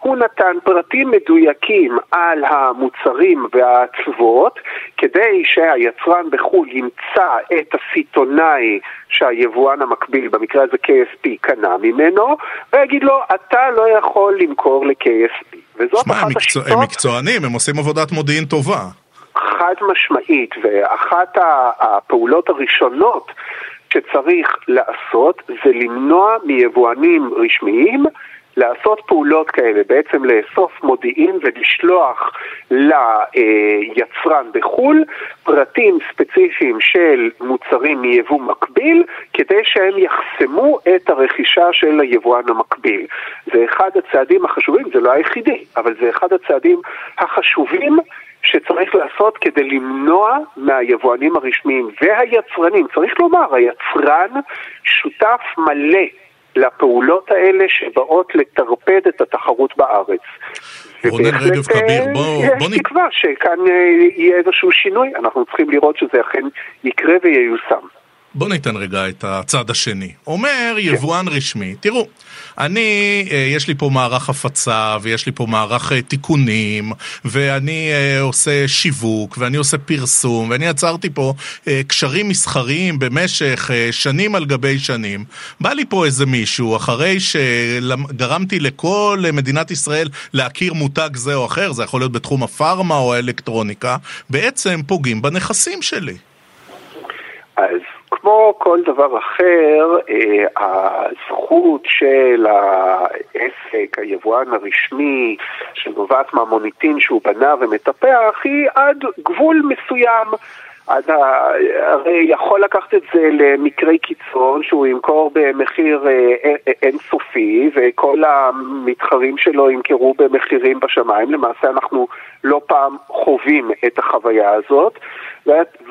הוא נתן פרטים מדויקים על המוצרים והאצוות, כדי שהיצרן בחו"ל ימצא את הסיטונאי שהיבואן המקביל, במקרה הזה KSP, קנה ממנו, ויגיד לו, אתה לא יכול למכור ל-KSP. וזאת שמע, אחת מקצוע, השיטות... הם מקצוענים, הם עושים עבודת מודיעין טובה. חד משמעית, ואחת הפעולות הראשונות שצריך לעשות זה למנוע מיבואנים רשמיים לעשות פעולות כאלה, בעצם לאסוף מודיעין ולשלוח ליצרן בחו"ל פרטים ספציפיים של מוצרים מיבוא מקביל כדי שהם יחסמו את הרכישה של היבואן המקביל. זה אחד הצעדים החשובים, זה לא היחידי, אבל זה אחד הצעדים החשובים שצריך לעשות כדי למנוע מהיבואנים הרשמיים והיצרנים, צריך לומר, היצרן שותף מלא לפעולות האלה שבאות לטרפד את התחרות בארץ. רונן רגב כביר, בוא, יש בוא תקווה שכאן יהיה איזשהו שינוי, אנחנו צריכים לראות שזה אכן יקרה וייושם. בוא ניתן רגע את הצד השני. אומר יבואן רשמי, תראו, אני, אה, יש לי פה מערך הפצה, ויש לי פה מערך אה, תיקונים, ואני אה, עושה שיווק, ואני עושה פרסום, ואני עצרתי פה קשרים מסחריים במשך שנים על גבי שנים. בא לי פה איזה מישהו, אחרי שגרמתי לכל מדינת ישראל להכיר מותג זה או אחר, זה יכול להיות בתחום הפארמה או האלקטרוניקה, בעצם פוגעים בנכסים שלי. אז כמו כל דבר אחר, אה, הזכות של העסק, היבואן הרשמי, שנובעת מהמוניטין שהוא בנה ומטפח, היא עד גבול מסוים. עד ה... הרי יכול לקחת את זה למקרי קיצון שהוא ימכור במחיר אה, אינסופי וכל המתחרים שלו ימכרו במחירים בשמיים. למעשה אנחנו לא פעם חווים את החוויה הזאת.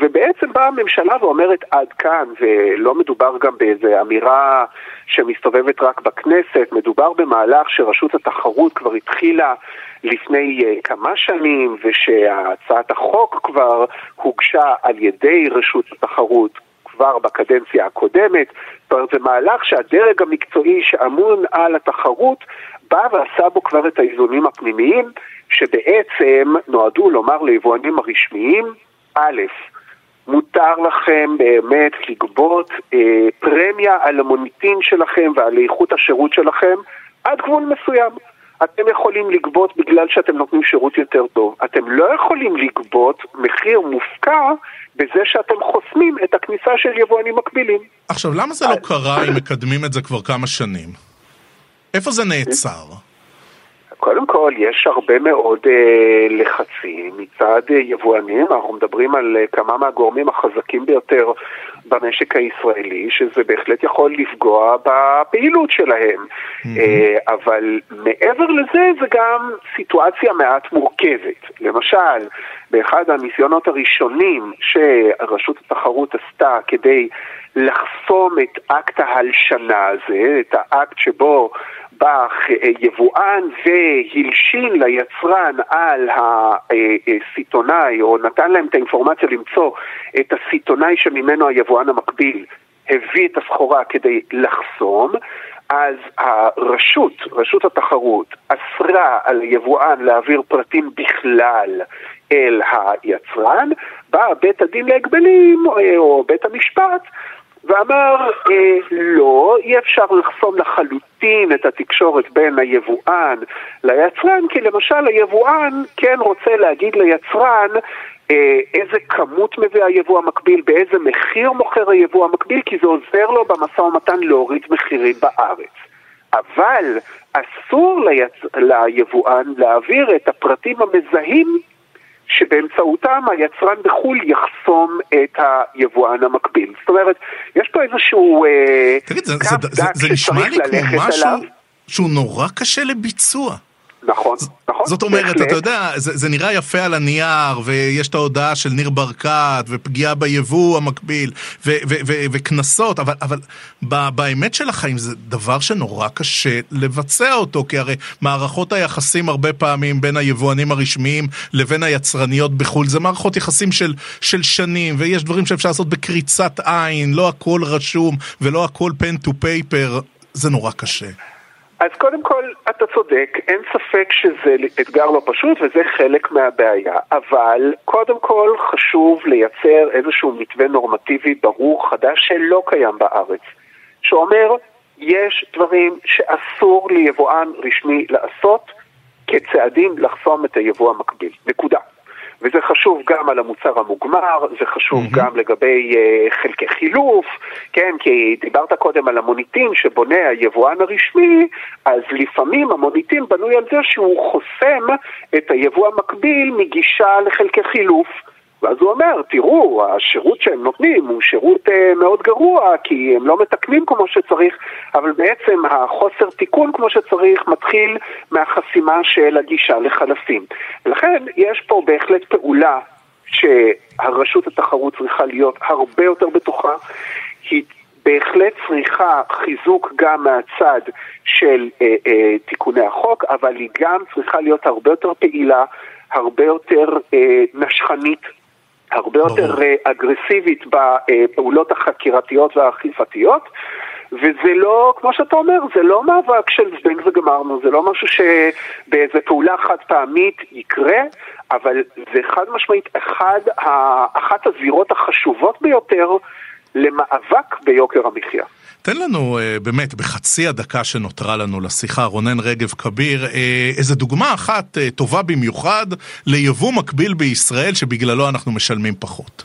ובעצם באה הממשלה ואומרת עד כאן, ולא מדובר גם באיזו אמירה שמסתובבת רק בכנסת, מדובר במהלך שרשות התחרות כבר התחילה לפני uh, כמה שנים, ושהצעת החוק כבר הוגשה על ידי רשות התחרות כבר בקדנציה הקודמת. זאת אומרת, זה מהלך שהדרג המקצועי שאמון על התחרות בא ועשה בו כבר את האיזונים הפנימיים, שבעצם נועדו לומר ליבואנים הרשמיים, א', מותר לכם באמת לגבות אה, פרמיה על המוניטין שלכם ועל איכות השירות שלכם עד גבול מסוים. אתם יכולים לגבות בגלל שאתם נותנים שירות יותר טוב. אתם לא יכולים לגבות מחיר מופקע בזה שאתם חוסמים את הכניסה של יבואנים מקבילים. עכשיו, למה זה לא קרה אם מקדמים את זה כבר כמה שנים? איפה זה נעצר? קודם כל, יש הרבה מאוד אה, לחצים מצד אה, יבואנים, אנחנו מדברים על אה, כמה מהגורמים החזקים ביותר במשק הישראלי, שזה בהחלט יכול לפגוע בפעילות שלהם. Mm-hmm. אה, אבל מעבר לזה, זה גם סיטואציה מעט מורכבת. למשל, באחד הניסיונות הראשונים שרשות התחרות עשתה כדי לחסום את אקט ההלשנה הזה, את האקט שבו בא יבואן והלשין ליצרן על הסיטונאי, או נתן להם את האינפורמציה למצוא את הסיטונאי שממנו היבואן המקביל הביא את הסחורה כדי לחסום, אז הרשות, רשות התחרות, אסרה על היבואן להעביר פרטים בכלל אל היצרן, בא בית הדין להגבלים או בית המשפט ואמר, אה, לא, אי אפשר לחסום לחלוטין את התקשורת בין היבואן ליצרן, כי למשל היבואן כן רוצה להגיד ליצרן אה, איזה כמות מביא היבוא המקביל, באיזה מחיר מוכר היבוא המקביל, כי זה עוזר לו במשא ומתן להוריד מחירים בארץ. אבל אסור ליצ... ליבואן להעביר את הפרטים המזהים שבאמצעותם היצרן בחו"ל יחסום את היבואן המקביל. זאת אומרת, יש פה איזשהו אה, תגיד, זה, זה, זה, זה נשמע לי כמו משהו עליו. שהוא נורא קשה לביצוע. נכון, נכון. זאת אומרת, אתה יודע, זה, זה נראה יפה על הנייר, ויש את ההודעה של ניר ברקת, ופגיעה ביבוא המקביל, וקנסות, אבל, אבל באמת של החיים זה דבר שנורא קשה לבצע אותו, כי הרי מערכות היחסים הרבה פעמים בין היבואנים הרשמיים לבין היצרניות בחו"ל, זה מערכות יחסים של, של שנים, ויש דברים שאפשר לעשות בקריצת עין, לא הכל רשום, ולא הכל פן טו פייפר, זה נורא קשה. אז קודם כל, אתה צודק, אין ספק שזה אתגר לא פשוט וזה חלק מהבעיה, אבל קודם כל חשוב לייצר איזשהו מתווה נורמטיבי ברור חדש שלא קיים בארץ, שאומר, יש דברים שאסור ליבואן רשמי לעשות כצעדים לחסום את היבוא המקביל, נקודה. וזה חשוב גם על המוצר המוגמר, זה חשוב mm-hmm. גם לגבי uh, חלקי חילוף, כן, כי דיברת קודם על המוניטין שבונה היבואן הרשמי, אז לפעמים המוניטין בנוי על זה שהוא חוסם את היבוא המקביל מגישה לחלקי חילוף. ואז הוא אומר, תראו, השירות שהם נותנים הוא שירות אה, מאוד גרוע, כי הם לא מתקנים כמו שצריך, אבל בעצם החוסר תיקון כמו שצריך מתחיל מהחסימה של הגישה לחלפים. ולכן יש פה בהחלט פעולה שהרשות התחרות צריכה להיות הרבה יותר בטוחה. היא בהחלט צריכה חיזוק גם מהצד של אה, אה, תיקוני החוק, אבל היא גם צריכה להיות הרבה יותר פעילה, הרבה יותר אה, נשכנית, הרבה ברור. יותר אה, אגרסיבית בפעולות החקירתיות והאכיפתיות. וזה לא, כמו שאתה אומר, זה לא מאבק של זבנג וגמרנו, זה לא משהו שבאיזה פעולה חד פעמית יקרה, אבל זה חד משמעית אחד, אחת הזירות החשובות ביותר למאבק ביוקר המחיה. תן לנו אה, באמת בחצי הדקה שנותרה לנו לשיחה, רונן רגב כביר, אה, איזה דוגמה אחת אה, טובה במיוחד ליבוא מקביל בישראל שבגללו אנחנו משלמים פחות.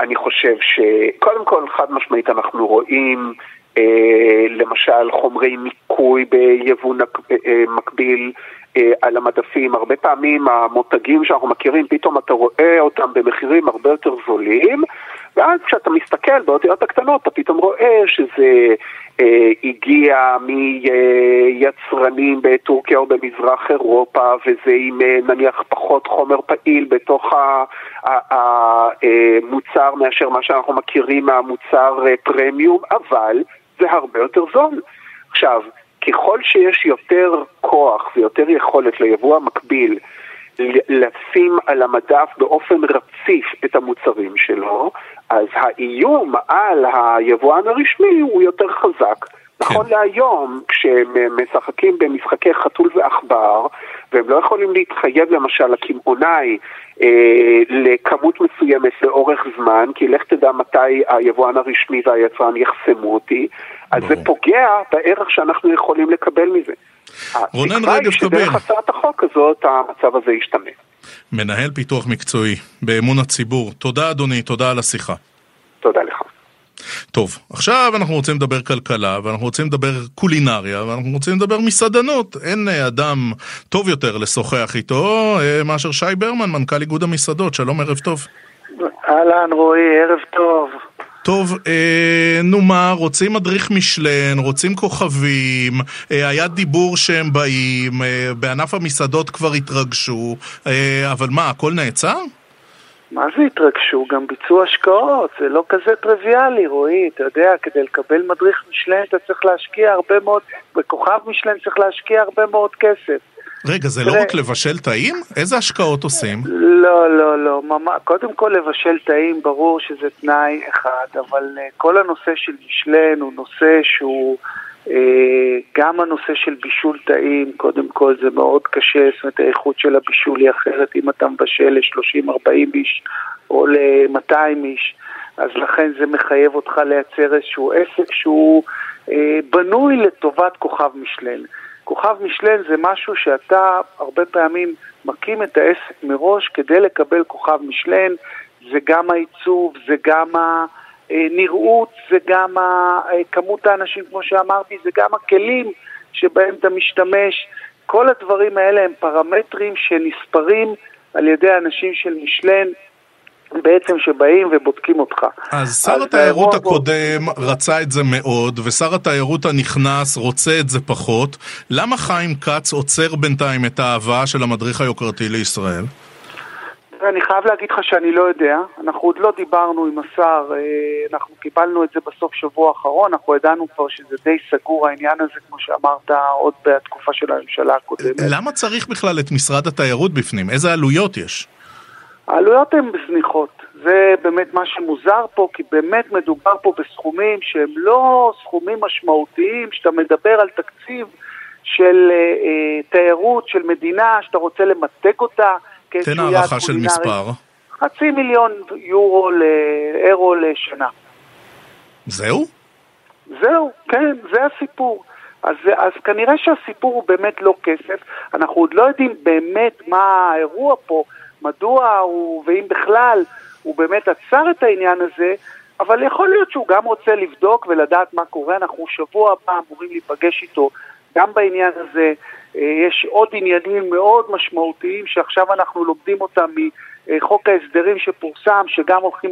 אני חושב שקודם כל חד משמעית אנחנו רואים אה, למשל חומרי ניקוי ביבוא נק, אה, מקביל אה, על המדפים, הרבה פעמים המותגים שאנחנו מכירים, פתאום אתה רואה אותם במחירים הרבה יותר זולים, ואז כשאתה מסתכל באותיות הקטנות, אתה פתאום רואה שזה אה, הגיע מיצרנים בטורקיה או במזרח אירופה, וזה עם אה, נניח פחות חומר פעיל בתוך המוצר אה, מאשר מה שאנחנו מכירים מהמוצר אה, פרמיום, אבל זה הרבה יותר זול. עכשיו, ככל שיש יותר כוח ויותר יכולת ליבוא המקביל לשים על המדף באופן רציף את המוצרים שלו, אז האיום על היבואן הרשמי הוא יותר חזק. נכון כן. להיום, כשהם משחקים במשחקי חתול ועכבר, והם לא יכולים להתחייב למשל לקמעונאי אה, לכמות מסוימת לאורך זמן, כי לך תדע מתי היבואן הרשמי והיצרן יחסמו אותי, אז ברור. זה פוגע בערך שאנחנו יכולים לקבל מזה. רונן רגב כביר. שדרך הצעת החוק הזאת המצב הזה ישתנה. מנהל פיתוח מקצועי באמון הציבור. תודה אדוני, תודה על השיחה. תודה לך. טוב, עכשיו אנחנו רוצים לדבר כלכלה, ואנחנו רוצים לדבר קולינריה, ואנחנו רוצים לדבר מסעדנות. אין אה, אדם טוב יותר לשוחח איתו אה, מאשר שי ברמן, מנכ"ל איגוד המסעדות. שלום, ערב טוב. אהלן רועי, ערב טוב. טוב, אה, נו מה, רוצים מדריך משלן, רוצים כוכבים, אה, היה דיבור שהם באים, אה, בענף המסעדות כבר התרגשו, אה, אבל מה, הכל נעצר? מה זה התרגשו? גם ביצעו השקעות, זה לא כזה טריוויאלי, רועי, אתה יודע, כדי לקבל מדריך משלן אתה צריך להשקיע הרבה מאוד, בכוכב משלן צריך להשקיע הרבה מאוד כסף. רגע, זה לא רק לבשל טעים? איזה השקעות עושים? לא, לא, לא. קודם כל לבשל טעים, ברור שזה תנאי אחד, אבל אה, כל הנושא של משלן הוא נושא שהוא... אה, גם הנושא של בישול טעים, קודם כל זה מאוד קשה, זאת אומרת האיכות של הבישול היא אחרת אם אתה מבשל ל-30-40 איש או ל-200 איש, אז לכן זה מחייב אותך לייצר איזשהו עסק שהוא אה, בנוי לטובת כוכב משלן. כוכב משלן זה משהו שאתה הרבה פעמים מקים את העסק מראש כדי לקבל כוכב משלן, זה גם העיצוב, זה גם הנראות, זה גם כמות האנשים, כמו שאמרתי, זה גם הכלים שבהם אתה משתמש. כל הדברים האלה הם פרמטרים שנספרים על ידי אנשים של משלן בעצם שבאים ובודקים אותך. אז שר התיירות הקודם בו... רצה את זה מאוד, ושר התיירות הנכנס רוצה את זה פחות. למה חיים כץ עוצר בינתיים את האהבה של המדריך היוקרתי לישראל? אני חייב להגיד לך שאני לא יודע, אנחנו עוד לא דיברנו עם השר, אה, אנחנו קיבלנו את זה בסוף שבוע האחרון, אנחנו ידענו כבר שזה די סגור העניין הזה, כמו שאמרת, עוד בתקופה של הממשלה הקודמת. למה צריך בכלל את משרד התיירות בפנים? איזה עלויות יש? העלויות הן זניחות, זה באמת מה שמוזר פה, כי באמת מדובר פה בסכומים שהם לא סכומים משמעותיים, שאתה מדבר על תקציב של אה, אה, תיירות, של מדינה, שאתה רוצה למתג אותה תן הערכה של מספר. חצי מיליון יורו, לאירו לשנה. זהו? זהו, כן, זה הסיפור. אז, אז כנראה שהסיפור הוא באמת לא כסף, אנחנו עוד לא יודעים באמת מה האירוע פה, מדוע הוא, ואם בכלל, הוא באמת עצר את העניין הזה, אבל יכול להיות שהוא גם רוצה לבדוק ולדעת מה קורה, אנחנו שבוע הבא אמורים להיפגש איתו גם בעניין הזה. אה, יש עוד עניינים מאוד משמעותיים שעכשיו אנחנו לומדים אותם מחוק ההסדרים שפורסם, שגם הולכים,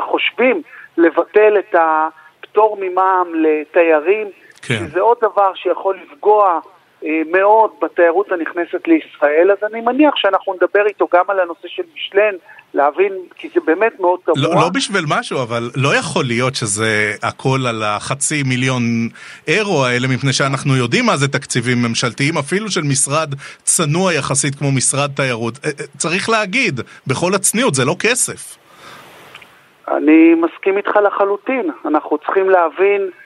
חושבים לבטל את הפטור ממע"מ לתיירים, כן. שזה עוד דבר שיכול לפגוע מאוד בתיירות הנכנסת לישראל, אז אני מניח שאנחנו נדבר איתו גם על הנושא של משלן, להבין, כי זה באמת מאוד תמוה. לא, לא בשביל משהו, אבל לא יכול להיות שזה הכל על החצי מיליון אירו האלה, מפני שאנחנו יודעים מה זה תקציבים ממשלתיים, אפילו של משרד צנוע יחסית כמו משרד תיירות. אה, אה, צריך להגיד, בכל הצניעות, זה לא כסף. אני מסכים איתך לחלוטין. אנחנו צריכים להבין אה, אה,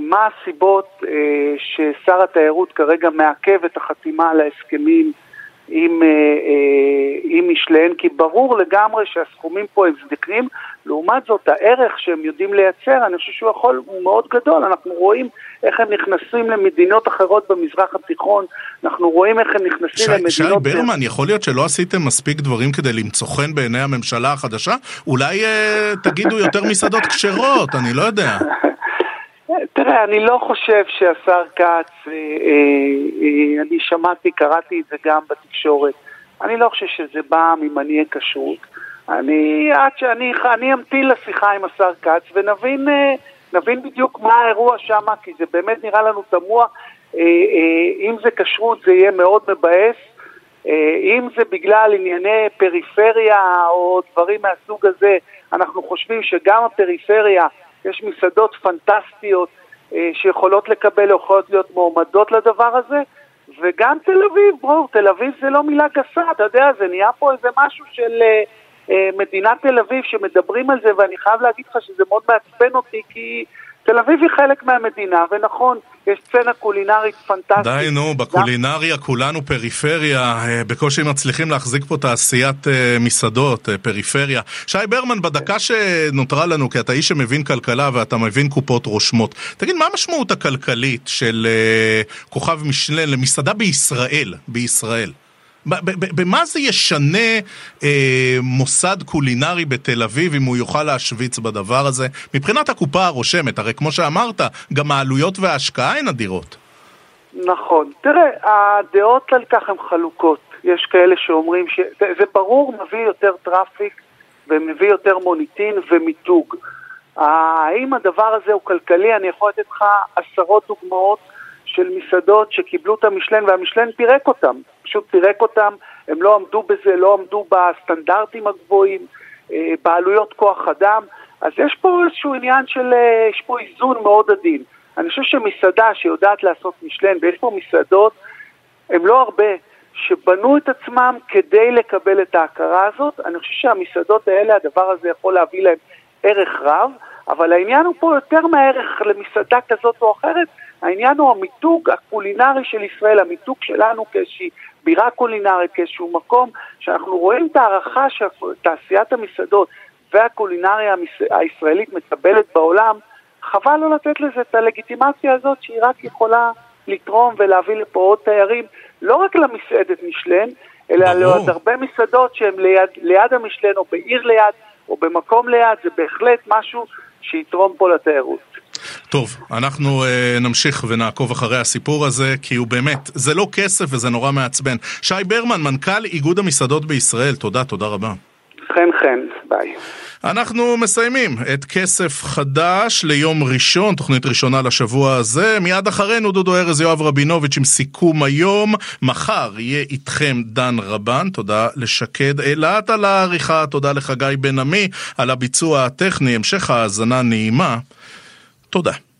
מה הסיבות אה, ששר התיירות כרגע מעכב את החתימה על ההסכמים עם, אה, אה, עם משלן, כי ברור לגמרי שהסכומים פה הם זדקים, לעומת זאת הערך שהם יודעים לייצר, אני חושב שהוא יכול, הוא מאוד גדול, אנחנו רואים איך הם נכנסים למדינות אחרות במזרח התיכון, אנחנו רואים איך הם נכנסים שי, למדינות... שי ברמן, יכול להיות שלא עשיתם מספיק דברים כדי למצוא חן בעיני הממשלה החדשה? אולי אה, תגידו יותר מסעדות כשרות, אני לא יודע. תראה, אני לא חושב שהשר כץ, אה, אה, אה, אני שמעתי, קראתי את זה גם בתקשורת, אני לא חושב שזה בא ממניעי כשרות. אני, עד שאני, אני אמתין לשיחה עם השר כץ ונבין אה, נבין בדיוק מה האירוע שם, כי זה באמת נראה לנו תמוה. אה, אה, אם זה כשרות זה יהיה מאוד מבאס. אה, אם זה בגלל ענייני פריפריה או דברים מהסוג הזה, אנחנו חושבים שגם הפריפריה יש מסעדות פנטסטיות אה, שיכולות לקבל או יכולות להיות מועמדות לדבר הזה, וגם תל אביב, ברור, תל אביב זה לא מילה גסה, אתה יודע, זה נהיה פה איזה משהו של אה, אה, מדינת תל אביב שמדברים על זה, ואני חייב להגיד לך שזה מאוד מעצבן אותי, כי תל אביב היא חלק מהמדינה, ונכון, יש סצנה קולינרית פנטסטית. די, נו, בקולינריה כולנו פריפריה, אה, בקושי מצליחים להחזיק פה תעשיית אה, מסעדות, אה, פריפריה. שי ברמן, בדקה שנותרה לנו, כי אתה איש שמבין כלכלה ואתה מבין קופות רושמות, תגיד, מה המשמעות הכלכלית של כוכב משלן למסעדה בישראל? בישראל. במה זה ישנה אה, מוסד קולינרי בתל אביב אם הוא יוכל להשוויץ בדבר הזה? מבחינת הקופה הרושמת, הרי כמו שאמרת, גם העלויות וההשקעה הן אדירות. נכון. תראה, הדעות על כך הן חלוקות. יש כאלה שאומרים ש... זה ברור מביא יותר traffic ומביא יותר מוניטין ומיתוג. האם הדבר הזה הוא כלכלי? אני יכול לתת לך עשרות דוגמאות של מסעדות שקיבלו את המישלן והמישלן פירק אותם, פשוט פירק אותם, הם לא עמדו בזה, לא עמדו בסטנדרטים הגבוהים, אה, בעלויות כוח אדם, אז יש פה איזשהו עניין של, אה, יש פה איזון מאוד עדין. אני חושב שמסעדה שיודעת לעשות משלן, ויש פה מסעדות, הם לא הרבה, שבנו את עצמם כדי לקבל את ההכרה הזאת, אני חושב שהמסעדות האלה, הדבר הזה יכול להביא להם ערך רב, אבל העניין הוא פה יותר מהערך למסעדה כזאת או אחרת, העניין הוא המיתוג הקולינרי של ישראל, המיתוג שלנו כאיזושהי בירה קולינרית, כאיזשהו מקום שאנחנו רואים את ההערכה שתעשיית המסעדות והקולינריה הישראלית מקבלת בעולם, חבל לא לתת לזה את הלגיטימציה הזאת שהיא רק יכולה לתרום ולהביא לפה עוד תיירים, לא רק למסעדת משלן, אלא לעוד הרבה מסעדות שהן ליד, ליד המשלן או בעיר ליד או במקום ליד, זה בהחלט משהו שיתרום פה לתיירות. טוב, אנחנו uh, נמשיך ונעקוב אחרי הסיפור הזה, כי הוא באמת, זה לא כסף וזה נורא מעצבן. שי ברמן, מנכ"ל איגוד המסעדות בישראל, תודה, תודה רבה. חן חן, ביי. אנחנו מסיימים את כסף חדש ליום ראשון, תוכנית ראשונה לשבוע הזה. מיד אחרינו דודו ארז יואב רבינוביץ' עם סיכום היום. מחר יהיה איתכם דן רבן, תודה לשקד אילת על העריכה, תודה לחגי בן עמי על הביצוע הטכני, המשך האזנה נעימה. netto det.